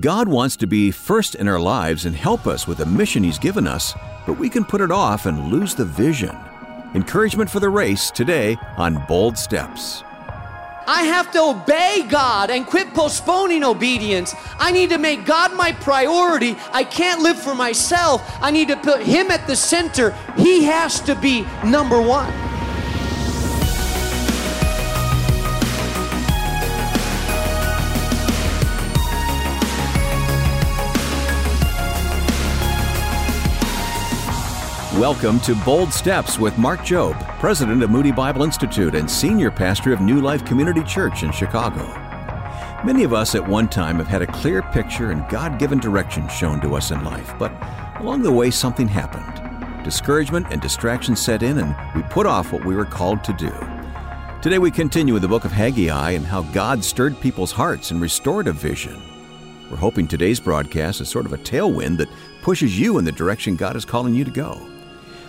God wants to be first in our lives and help us with the mission He's given us, but we can put it off and lose the vision. Encouragement for the race today on Bold Steps. I have to obey God and quit postponing obedience. I need to make God my priority. I can't live for myself. I need to put Him at the center. He has to be number one. Welcome to Bold Steps with Mark Jobe, President of Moody Bible Institute and Senior Pastor of New Life Community Church in Chicago. Many of us at one time have had a clear picture and God given direction shown to us in life, but along the way something happened. Discouragement and distraction set in, and we put off what we were called to do. Today we continue with the book of Haggai and how God stirred people's hearts and restored a vision. We're hoping today's broadcast is sort of a tailwind that pushes you in the direction God is calling you to go.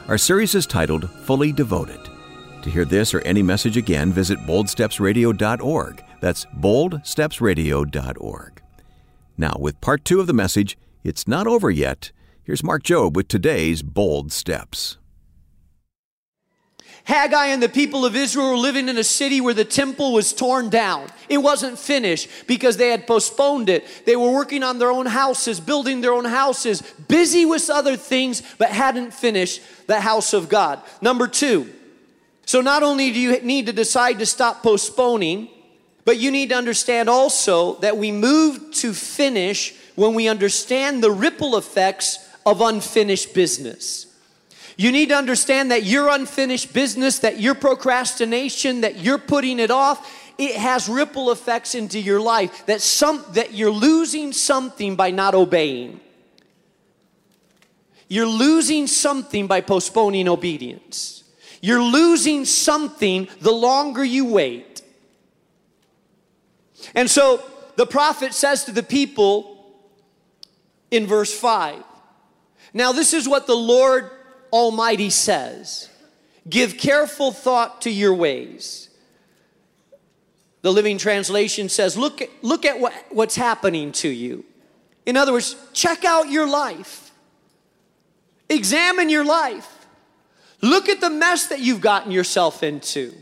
Our series is titled Fully Devoted. To hear this or any message again, visit boldstepsradio.org. That's boldstepsradio.org. Now, with part two of the message, It's Not Over Yet, here's Mark Jobe with today's Bold Steps. Haggai and the people of Israel were living in a city where the temple was torn down. It wasn't finished because they had postponed it. They were working on their own houses, building their own houses, busy with other things, but hadn't finished the house of God. Number two, so not only do you need to decide to stop postponing, but you need to understand also that we move to finish when we understand the ripple effects of unfinished business. You need to understand that your unfinished business, that your procrastination, that you're putting it off, it has ripple effects into your life. That some that you're losing something by not obeying. You're losing something by postponing obedience. You're losing something the longer you wait. And so the prophet says to the people in verse 5 Now, this is what the Lord Almighty says Give careful thought to your ways. The Living Translation says, Look look at what, what's happening to you. In other words, check out your life, examine your life. Look at the mess that you've gotten yourself into.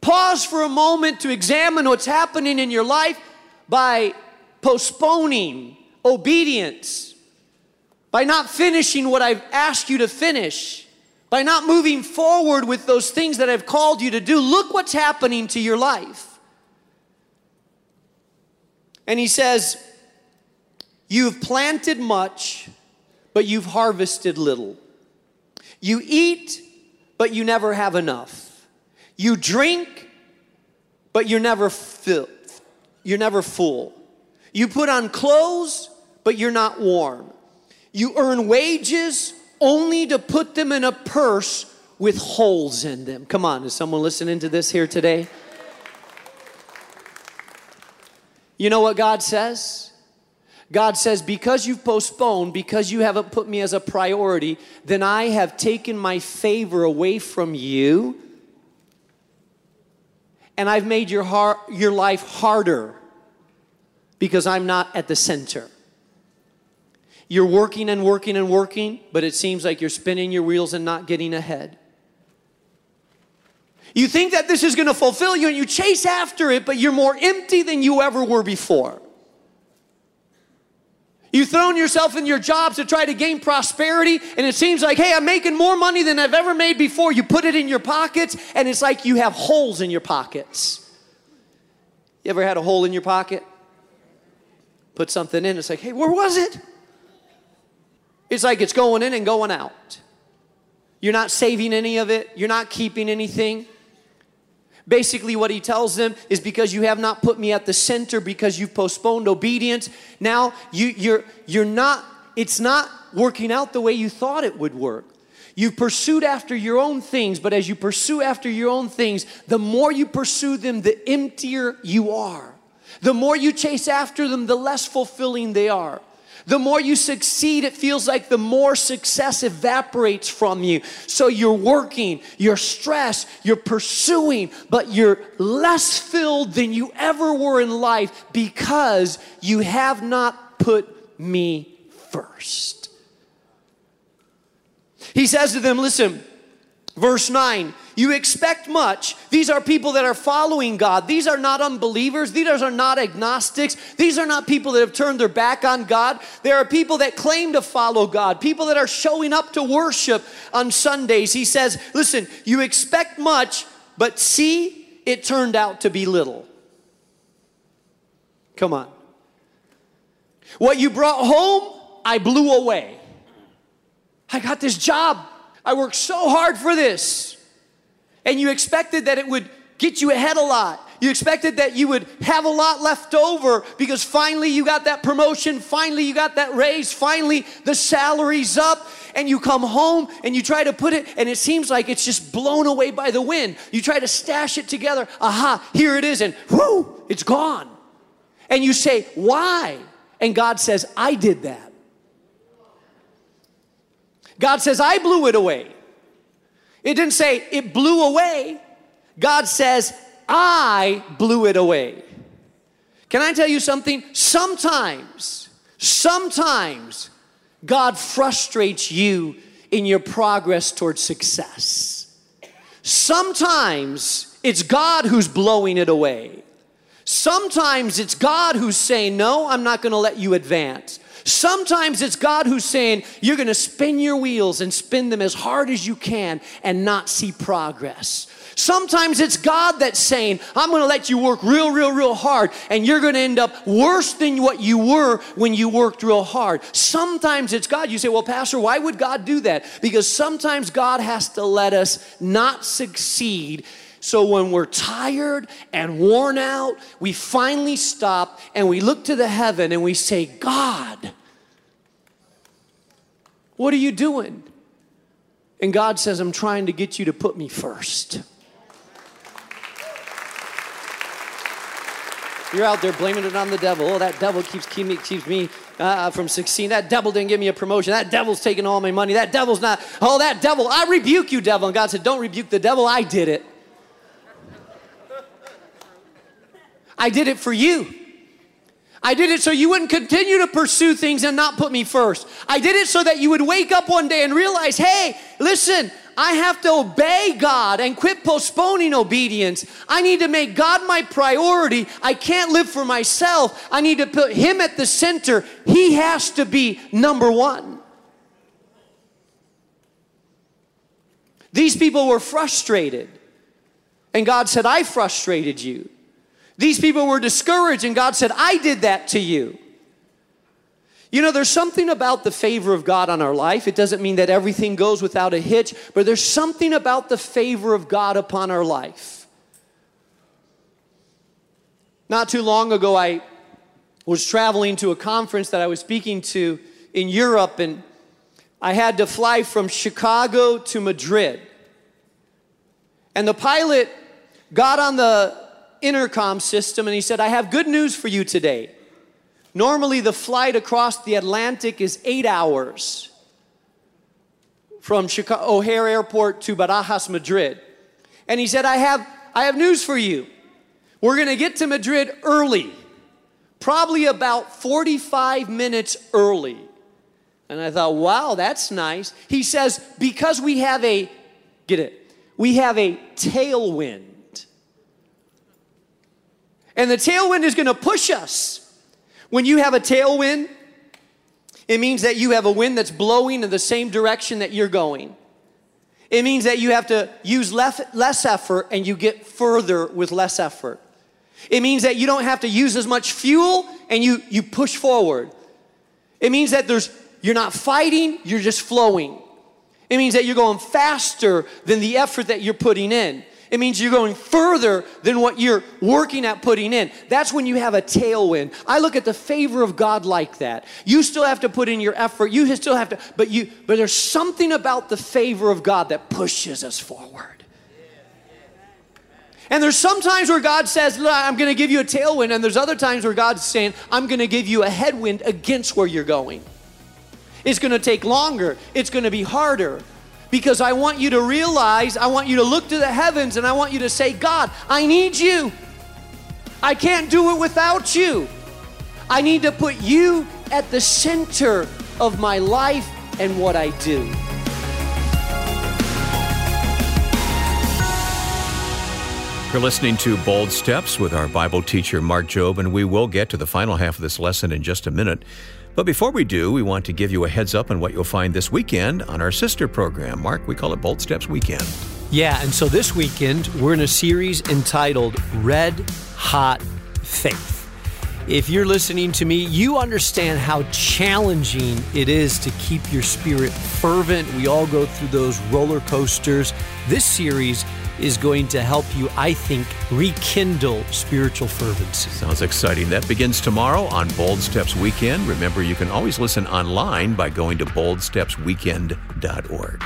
Pause for a moment to examine what's happening in your life by postponing obedience by not finishing what I've asked you to finish, by not moving forward with those things that I've called you to do, look what's happening to your life. And he says, You've planted much, but you've harvested little. You eat, but you never have enough. You drink, but you're never filled. You're never full. You put on clothes, but you're not warm. You earn wages only to put them in a purse with holes in them. Come on, is someone listening to this here today? You know what God says? God says, Because you've postponed, because you haven't put me as a priority, then I have taken my favor away from you, and I've made your, heart, your life harder because I'm not at the center. You're working and working and working, but it seems like you're spinning your wheels and not getting ahead. You think that this is going to fulfill you and you chase after it, but you're more empty than you ever were before. You've thrown yourself in your jobs to try to gain prosperity, and it seems like, hey, I'm making more money than I've ever made before. You put it in your pockets, and it's like you have holes in your pockets. You ever had a hole in your pocket? Put something in, it's like, hey, where was it? It's like it's going in and going out. You're not saving any of it, you're not keeping anything. Basically, what he tells them is because you have not put me at the center, because you've postponed obedience, now you, you're, you're not, it's not working out the way you thought it would work. You've pursued after your own things, but as you pursue after your own things, the more you pursue them, the emptier you are. The more you chase after them, the less fulfilling they are. The more you succeed, it feels like the more success evaporates from you. So you're working, you're stressed, you're pursuing, but you're less filled than you ever were in life because you have not put me first. He says to them, Listen, verse 9, you expect much. These are people that are following God. These are not unbelievers. These are not agnostics. These are not people that have turned their back on God. There are people that claim to follow God, people that are showing up to worship on Sundays. He says, Listen, you expect much, but see, it turned out to be little. Come on. What you brought home, I blew away. I got this job. I worked so hard for this and you expected that it would get you ahead a lot. You expected that you would have a lot left over because finally you got that promotion, finally you got that raise, finally the salary's up, and you come home and you try to put it, and it seems like it's just blown away by the wind. You try to stash it together, aha, here it is, and whoo, it's gone. And you say, Why? And God says, I did that. God says, I blew it away. It didn't say it blew away. God says, I blew it away. Can I tell you something? Sometimes, sometimes God frustrates you in your progress towards success. Sometimes it's God who's blowing it away. Sometimes it's God who's saying, No, I'm not gonna let you advance. Sometimes it's God who's saying, You're going to spin your wheels and spin them as hard as you can and not see progress. Sometimes it's God that's saying, I'm going to let you work real, real, real hard, and you're going to end up worse than what you were when you worked real hard. Sometimes it's God. You say, Well, Pastor, why would God do that? Because sometimes God has to let us not succeed so when we're tired and worn out, we finally stop and we look to the heaven and we say, God, what are you doing? And God says, I'm trying to get you to put me first. You're out there blaming it on the devil. Oh, that devil keeps, keeps me uh, from succeeding. That devil didn't give me a promotion. That devil's taking all my money. That devil's not. Oh, that devil. I rebuke you, devil. And God said, Don't rebuke the devil. I did it. I did it for you. I did it so you wouldn't continue to pursue things and not put me first. I did it so that you would wake up one day and realize, hey, listen, I have to obey God and quit postponing obedience. I need to make God my priority. I can't live for myself. I need to put Him at the center. He has to be number one. These people were frustrated. And God said, I frustrated you. These people were discouraged, and God said, I did that to you. You know, there's something about the favor of God on our life. It doesn't mean that everything goes without a hitch, but there's something about the favor of God upon our life. Not too long ago, I was traveling to a conference that I was speaking to in Europe, and I had to fly from Chicago to Madrid. And the pilot got on the intercom system and he said, I have good news for you today. Normally, the flight across the Atlantic is eight hours from Chicago, O'Hare Airport to Barajas, Madrid. And he said, I have, I have news for you. We're gonna get to Madrid early, probably about 45 minutes early. And I thought, wow, that's nice. He says, because we have a, get it, we have a tailwind. And the tailwind is going to push us. When you have a tailwind, it means that you have a wind that's blowing in the same direction that you're going. It means that you have to use less, less effort and you get further with less effort. It means that you don't have to use as much fuel and you, you push forward. It means that there's, you're not fighting, you're just flowing. It means that you're going faster than the effort that you're putting in. It means you're going further than what you're working at putting in. That's when you have a tailwind. I look at the favor of God like that. You still have to put in your effort. You still have to, but you, but there's something about the favor of God that pushes us forward. And there's sometimes where God says, I'm going to give you a tailwind, and there's other times where God's saying, I'm going to give you a headwind against where you're going. It's going to take longer, it's going to be harder. Because I want you to realize, I want you to look to the heavens, and I want you to say, God, I need you. I can't do it without you. I need to put you at the center of my life and what I do. You're listening to Bold Steps with our Bible teacher, Mark Jobe, and we will get to the final half of this lesson in just a minute. But before we do, we want to give you a heads up on what you'll find this weekend on our sister program. Mark, we call it Bold Steps Weekend. Yeah, and so this weekend, we're in a series entitled Red Hot Faith. If you're listening to me, you understand how challenging it is to keep your spirit fervent. We all go through those roller coasters. This series is going to help you, I think, rekindle spiritual fervency. Sounds exciting. That begins tomorrow on Bold Steps Weekend. Remember, you can always listen online by going to boldstepsweekend.org.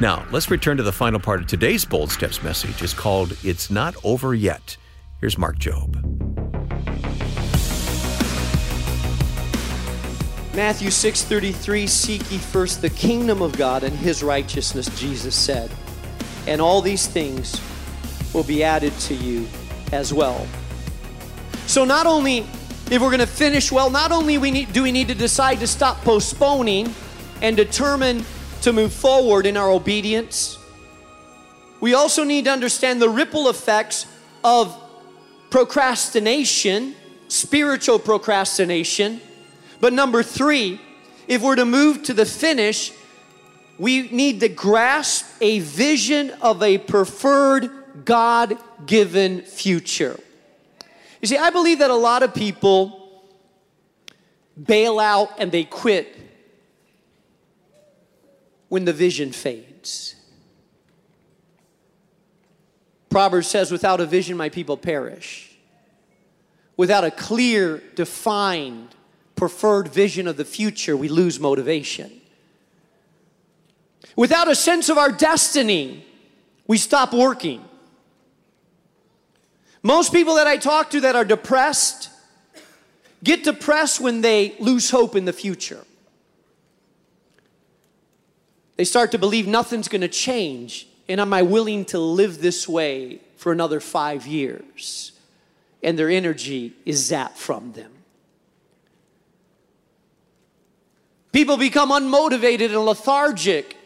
Now, let's return to the final part of today's Bold Steps message. It's called It's Not Over Yet. Here's Mark Jobe. Matthew 6:33 Seek ye first the kingdom of God and his righteousness Jesus said and all these things will be added to you as well. So, not only if we're going to finish well, not only we need, do we need to decide to stop postponing and determine to move forward in our obedience, we also need to understand the ripple effects of procrastination, spiritual procrastination. But number three, if we're to move to the finish, we need to grasp a vision of a preferred God given future. You see, I believe that a lot of people bail out and they quit when the vision fades. Proverbs says, without a vision, my people perish. Without a clear, defined, preferred vision of the future, we lose motivation. Without a sense of our destiny, we stop working. Most people that I talk to that are depressed get depressed when they lose hope in the future. They start to believe nothing's going to change, and am I willing to live this way for another five years? And their energy is zapped from them. People become unmotivated and lethargic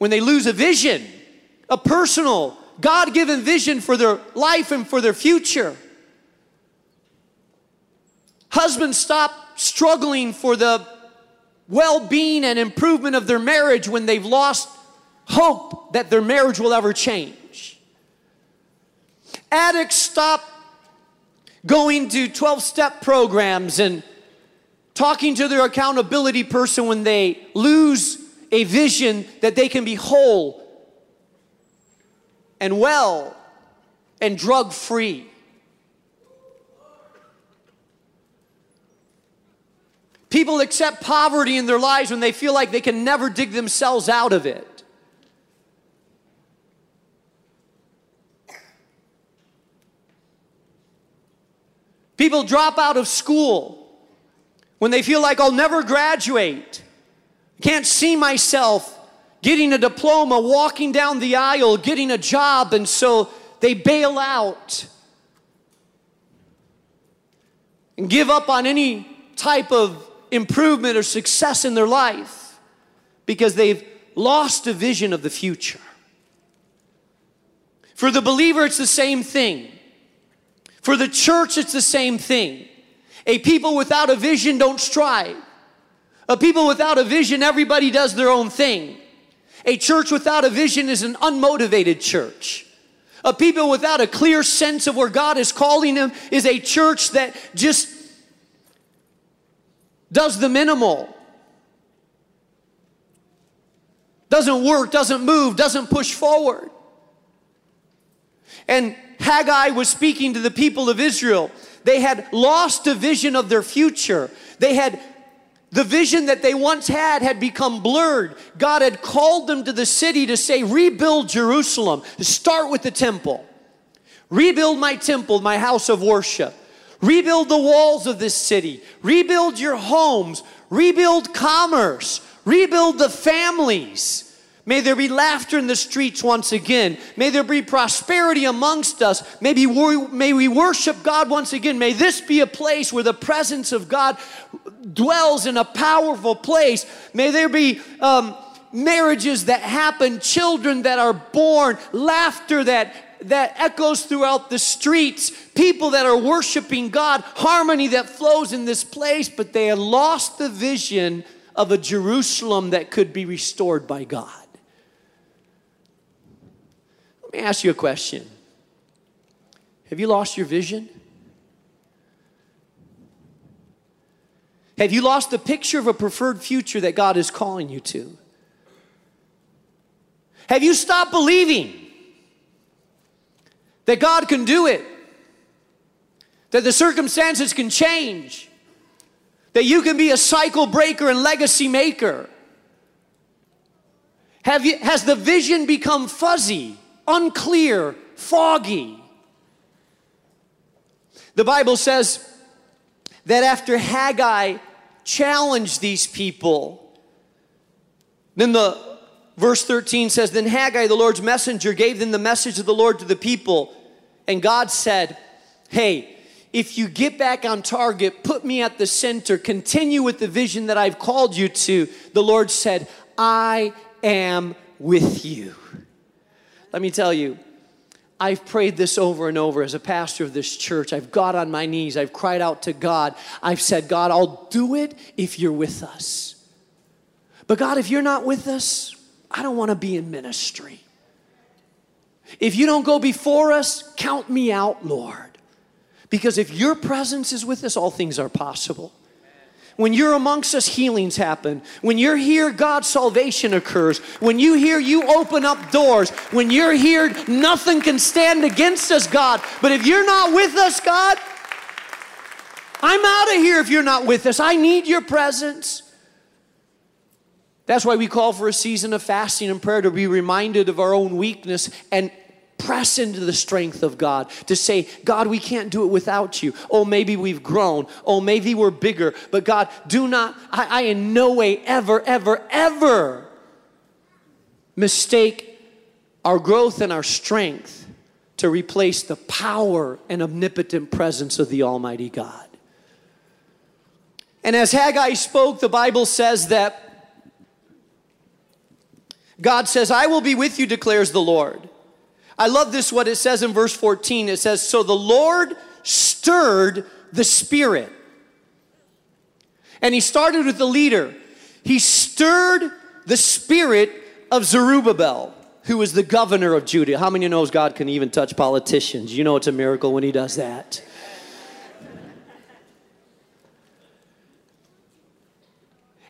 when they lose a vision, a personal, God given vision for their life and for their future. Husbands stop struggling for the well being and improvement of their marriage when they've lost hope that their marriage will ever change. Addicts stop going to 12 step programs and talking to their accountability person when they lose a vision that they can be whole and well and drug free. People accept poverty in their lives when they feel like they can never dig themselves out of it. People drop out of school when they feel like I'll never graduate. Can't see myself getting a diploma, walking down the aisle, getting a job, and so they bail out and give up on any type of improvement or success in their life because they've lost a vision of the future. For the believer, it's the same thing. For the church, it's the same thing. A people without a vision don't strive. A people without a vision, everybody does their own thing. A church without a vision is an unmotivated church. A people without a clear sense of where God is calling them is a church that just does the minimal. Doesn't work, doesn't move, doesn't push forward. And Haggai was speaking to the people of Israel. They had lost a vision of their future. They had the vision that they once had had become blurred. God had called them to the city to say, rebuild Jerusalem, start with the temple. Rebuild my temple, my house of worship. Rebuild the walls of this city. Rebuild your homes. Rebuild commerce. Rebuild the families. May there be laughter in the streets once again. May there be prosperity amongst us. Maybe we, may we worship God once again. May this be a place where the presence of God dwells in a powerful place. May there be um, marriages that happen, children that are born, laughter that that echoes throughout the streets, people that are worshiping God, harmony that flows in this place, but they had lost the vision of a Jerusalem that could be restored by God. Let me ask you a question Have you lost your vision? Have you lost the picture of a preferred future that God is calling you to? Have you stopped believing that God can do it? That the circumstances can change? That you can be a cycle breaker and legacy maker? Have you, has the vision become fuzzy, unclear, foggy? The Bible says that after Haggai challenged these people. Then the verse 13 says, Then Haggai, the Lord's messenger, gave them the message of the Lord to the people. And God said, Hey, if you get back on target, put me at the center, continue with the vision that I've called you to, the Lord said, I am with you. Let me tell you, I've prayed this over and over as a pastor of this church. I've got on my knees. I've cried out to God. I've said, God, I'll do it if you're with us. But God, if you're not with us, I don't want to be in ministry. If you don't go before us, count me out, Lord. Because if your presence is with us, all things are possible. When you're amongst us, healings happen. When you're here, God's salvation occurs. When you hear, you open up doors. When you're here, nothing can stand against us, God. But if you're not with us, God, I'm out of here if you're not with us. I need your presence. That's why we call for a season of fasting and prayer to be reminded of our own weakness and press into the strength of God, to say, God, we can't do it without you. Oh, maybe we've grown. Oh, maybe we're bigger. But God, do not, I, I in no way ever, ever, ever mistake our growth and our strength to replace the power and omnipotent presence of the Almighty God. And as Haggai spoke, the Bible says that God says, I will be with you, declares the Lord. I love this, what it says in verse 14. It says, So the Lord stirred the spirit. And he started with the leader. He stirred the spirit of Zerubbabel, who was the governor of Judah. How many knows God can even touch politicians? You know it's a miracle when he does that.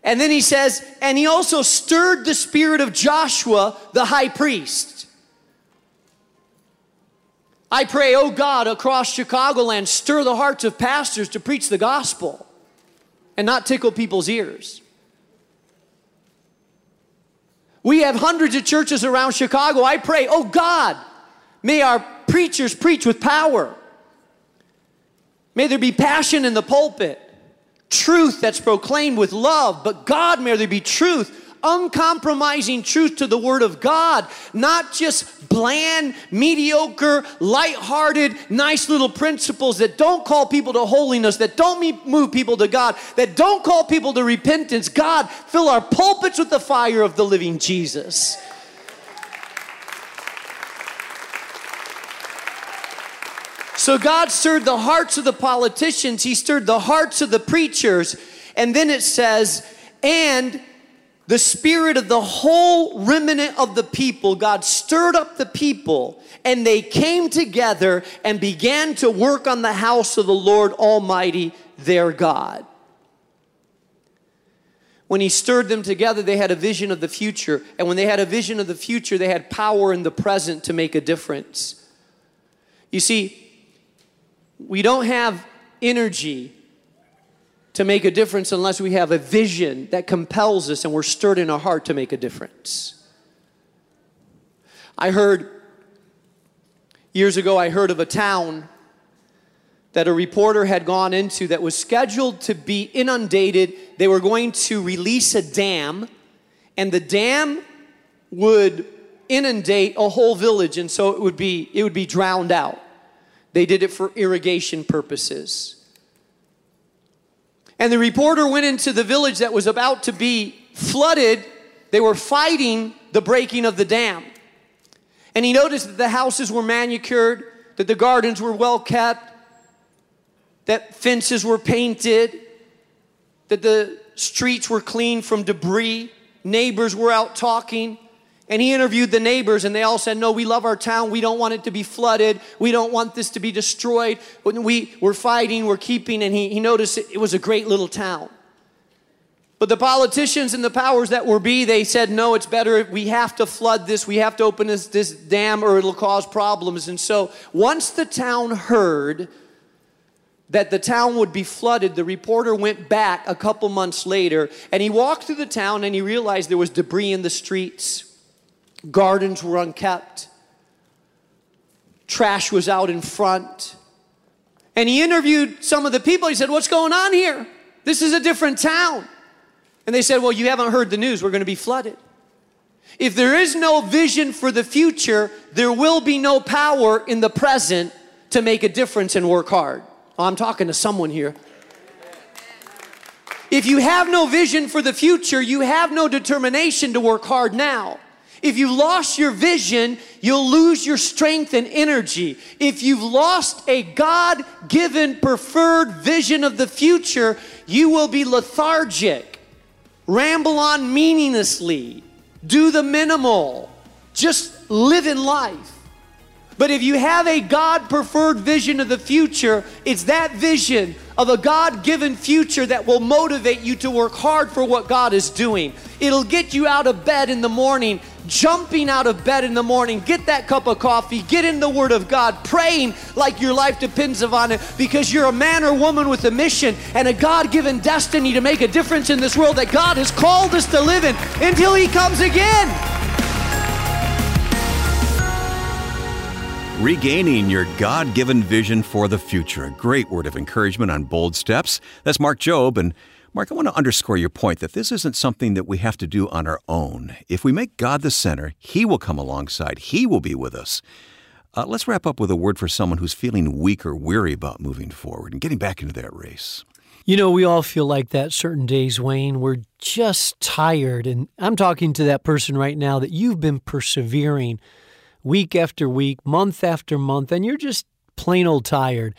And then he says, and he also stirred the spirit of Joshua, the high priest. I pray, oh God, across Chicagoland, stir the hearts of pastors to preach the gospel and not tickle people's ears. We have hundreds of churches around Chicago. I pray, oh God, may our preachers preach with power. May there be passion in the pulpit, truth that's proclaimed with love, but God, may there be truth uncompromising truth to the Word of God, not just bland, mediocre, light-hearted, nice little principles that don't call people to holiness, that don't move people to God, that don't call people to repentance. God, fill our pulpits with the fire of the living Jesus. So God stirred the hearts of the politicians, He stirred the hearts of the preachers, and then it says, and the spirit of the whole remnant of the people, God stirred up the people, and they came together and began to work on the house of the Lord Almighty, their God. When he stirred them together, they had a vision of the future. And when they had a vision of the future, they had power in the present to make a difference. You see, we don't have energy to make a difference unless we have a vision that compels us and we're stirred in our heart to make a difference. I heard Years ago, I heard of a town that a reporter had gone into that was scheduled to be inundated. They were going to release a dam, and the dam would inundate a whole village, and so it would be it would be drowned out. They did it for irrigation purposes. And the reporter went into the village that was about to be flooded. They were fighting the breaking of the dam. And he noticed that the houses were manicured, that the gardens were well kept, that fences were painted, that the streets were clean from debris, neighbors were out talking. And he interviewed the neighbors, and they all said, No, we love our town. We don't want it to be flooded. We don't want this to be destroyed. We, we're fighting, we're keeping. And he, he noticed it, it was a great little town. But the politicians and the powers that were be, they said, No, it's better. We have to flood this. We have to open this, this dam, or it'll cause problems. And so once the town heard that the town would be flooded, the reporter went back a couple months later and he walked through the town and he realized there was debris in the streets. Gardens were unkept. Trash was out in front. And he interviewed some of the people. He said, What's going on here? This is a different town. And they said, Well, you haven't heard the news. We're going to be flooded. If there is no vision for the future, there will be no power in the present to make a difference and work hard. Oh, I'm talking to someone here. If you have no vision for the future, you have no determination to work hard now. If you've lost your vision, you'll lose your strength and energy. If you've lost a God given preferred vision of the future, you will be lethargic, ramble on meaninglessly, do the minimal, just live in life. But if you have a God preferred vision of the future, it's that vision of a God given future that will motivate you to work hard for what God is doing. It'll get you out of bed in the morning, jumping out of bed in the morning, get that cup of coffee, get in the Word of God, praying like your life depends upon it because you're a man or woman with a mission and a God given destiny to make a difference in this world that God has called us to live in until He comes again. Regaining your God given vision for the future. A great word of encouragement on bold steps. That's Mark Jobe And Mark, I want to underscore your point that this isn't something that we have to do on our own. If we make God the center, He will come alongside, He will be with us. Uh, let's wrap up with a word for someone who's feeling weak or weary about moving forward and getting back into that race. You know, we all feel like that certain days, Wayne. We're just tired. And I'm talking to that person right now that you've been persevering week after week, month after month, and you're just plain old tired.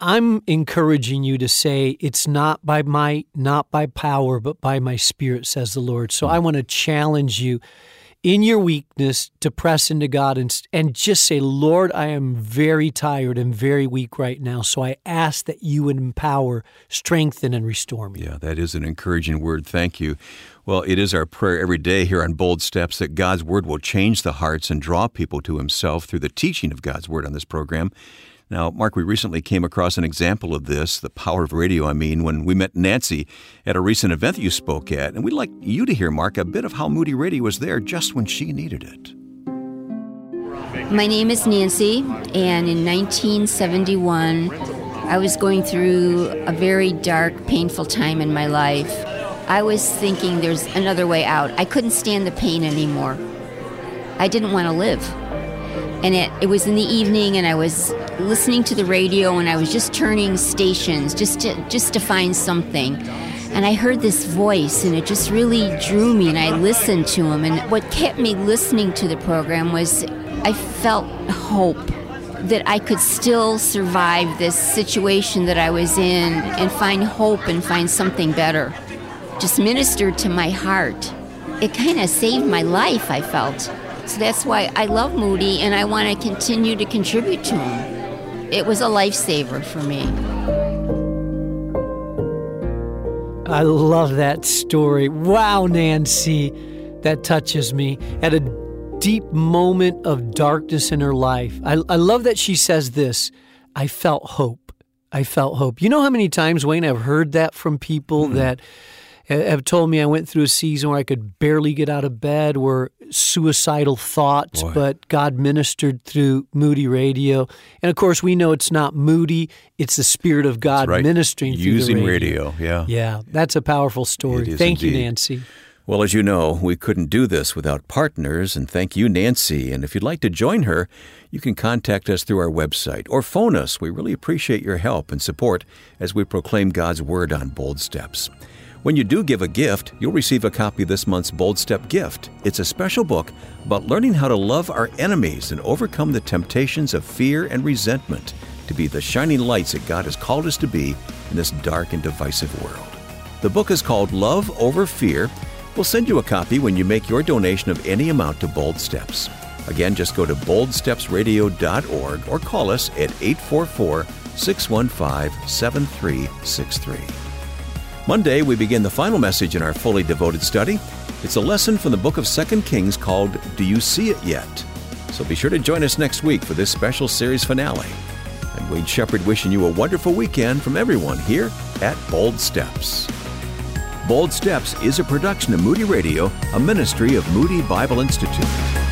I'm encouraging you to say, It's not by might, not by power, but by my spirit, says the Lord. So I want to challenge you in your weakness to press into God and, and just say, Lord, I am very tired and very weak right now. So I ask that you would empower, strengthen, and restore me. Yeah, that is an encouraging word. Thank you. Well, it is our prayer every day here on Bold Steps that God's Word will change the hearts and draw people to Himself through the teaching of God's Word on this program. Now, Mark, we recently came across an example of this, the power of radio, I mean, when we met Nancy at a recent event that you spoke at. And we'd like you to hear, Mark, a bit of how Moody Radio was there just when she needed it. My name is Nancy, and in 1971, I was going through a very dark, painful time in my life. I was thinking there's another way out. I couldn't stand the pain anymore. I didn't want to live. And it, it was in the evening, and I was listening to the radio, and I was just turning stations just to, just to find something. And I heard this voice, and it just really drew me, and I listened to him. And what kept me listening to the program was I felt hope that I could still survive this situation that I was in and find hope and find something better just ministered to my heart. It kind of saved my life, I felt. So that's why I love Moody and I want to continue to contribute to him. It was a lifesaver for me. I love that story. Wow, Nancy, that touches me. At a deep moment of darkness in her life, I, I love that she says this I felt hope. I felt hope. You know how many times, Wayne, I've heard that from people mm-hmm. that have told me I went through a season where I could barely get out of bed, were suicidal thoughts, Boy. but God ministered through Moody Radio. And of course, we know it's not Moody, it's the Spirit of God right. ministering Using radio. radio. Yeah. Yeah, that's a powerful story. Thank indeed. you, Nancy. Well, as you know, we couldn't do this without partners, and thank you, Nancy. And if you'd like to join her, you can contact us through our website or phone us. We really appreciate your help and support as we proclaim God's Word on Bold Steps. When you do give a gift, you'll receive a copy of this month's Bold Step gift. It's a special book about learning how to love our enemies and overcome the temptations of fear and resentment to be the shining lights that God has called us to be in this dark and divisive world. The book is called Love Over Fear We'll send you a copy when you make your donation of any amount to Bold Steps. Again, just go to boldstepsradio.org or call us at 844 615 7363. Monday, we begin the final message in our fully devoted study. It's a lesson from the book of 2 Kings called Do You See It Yet? So be sure to join us next week for this special series finale. And Wayne Shepherd wishing you a wonderful weekend from everyone here at Bold Steps. Bold Steps is a production of Moody Radio, a ministry of Moody Bible Institute.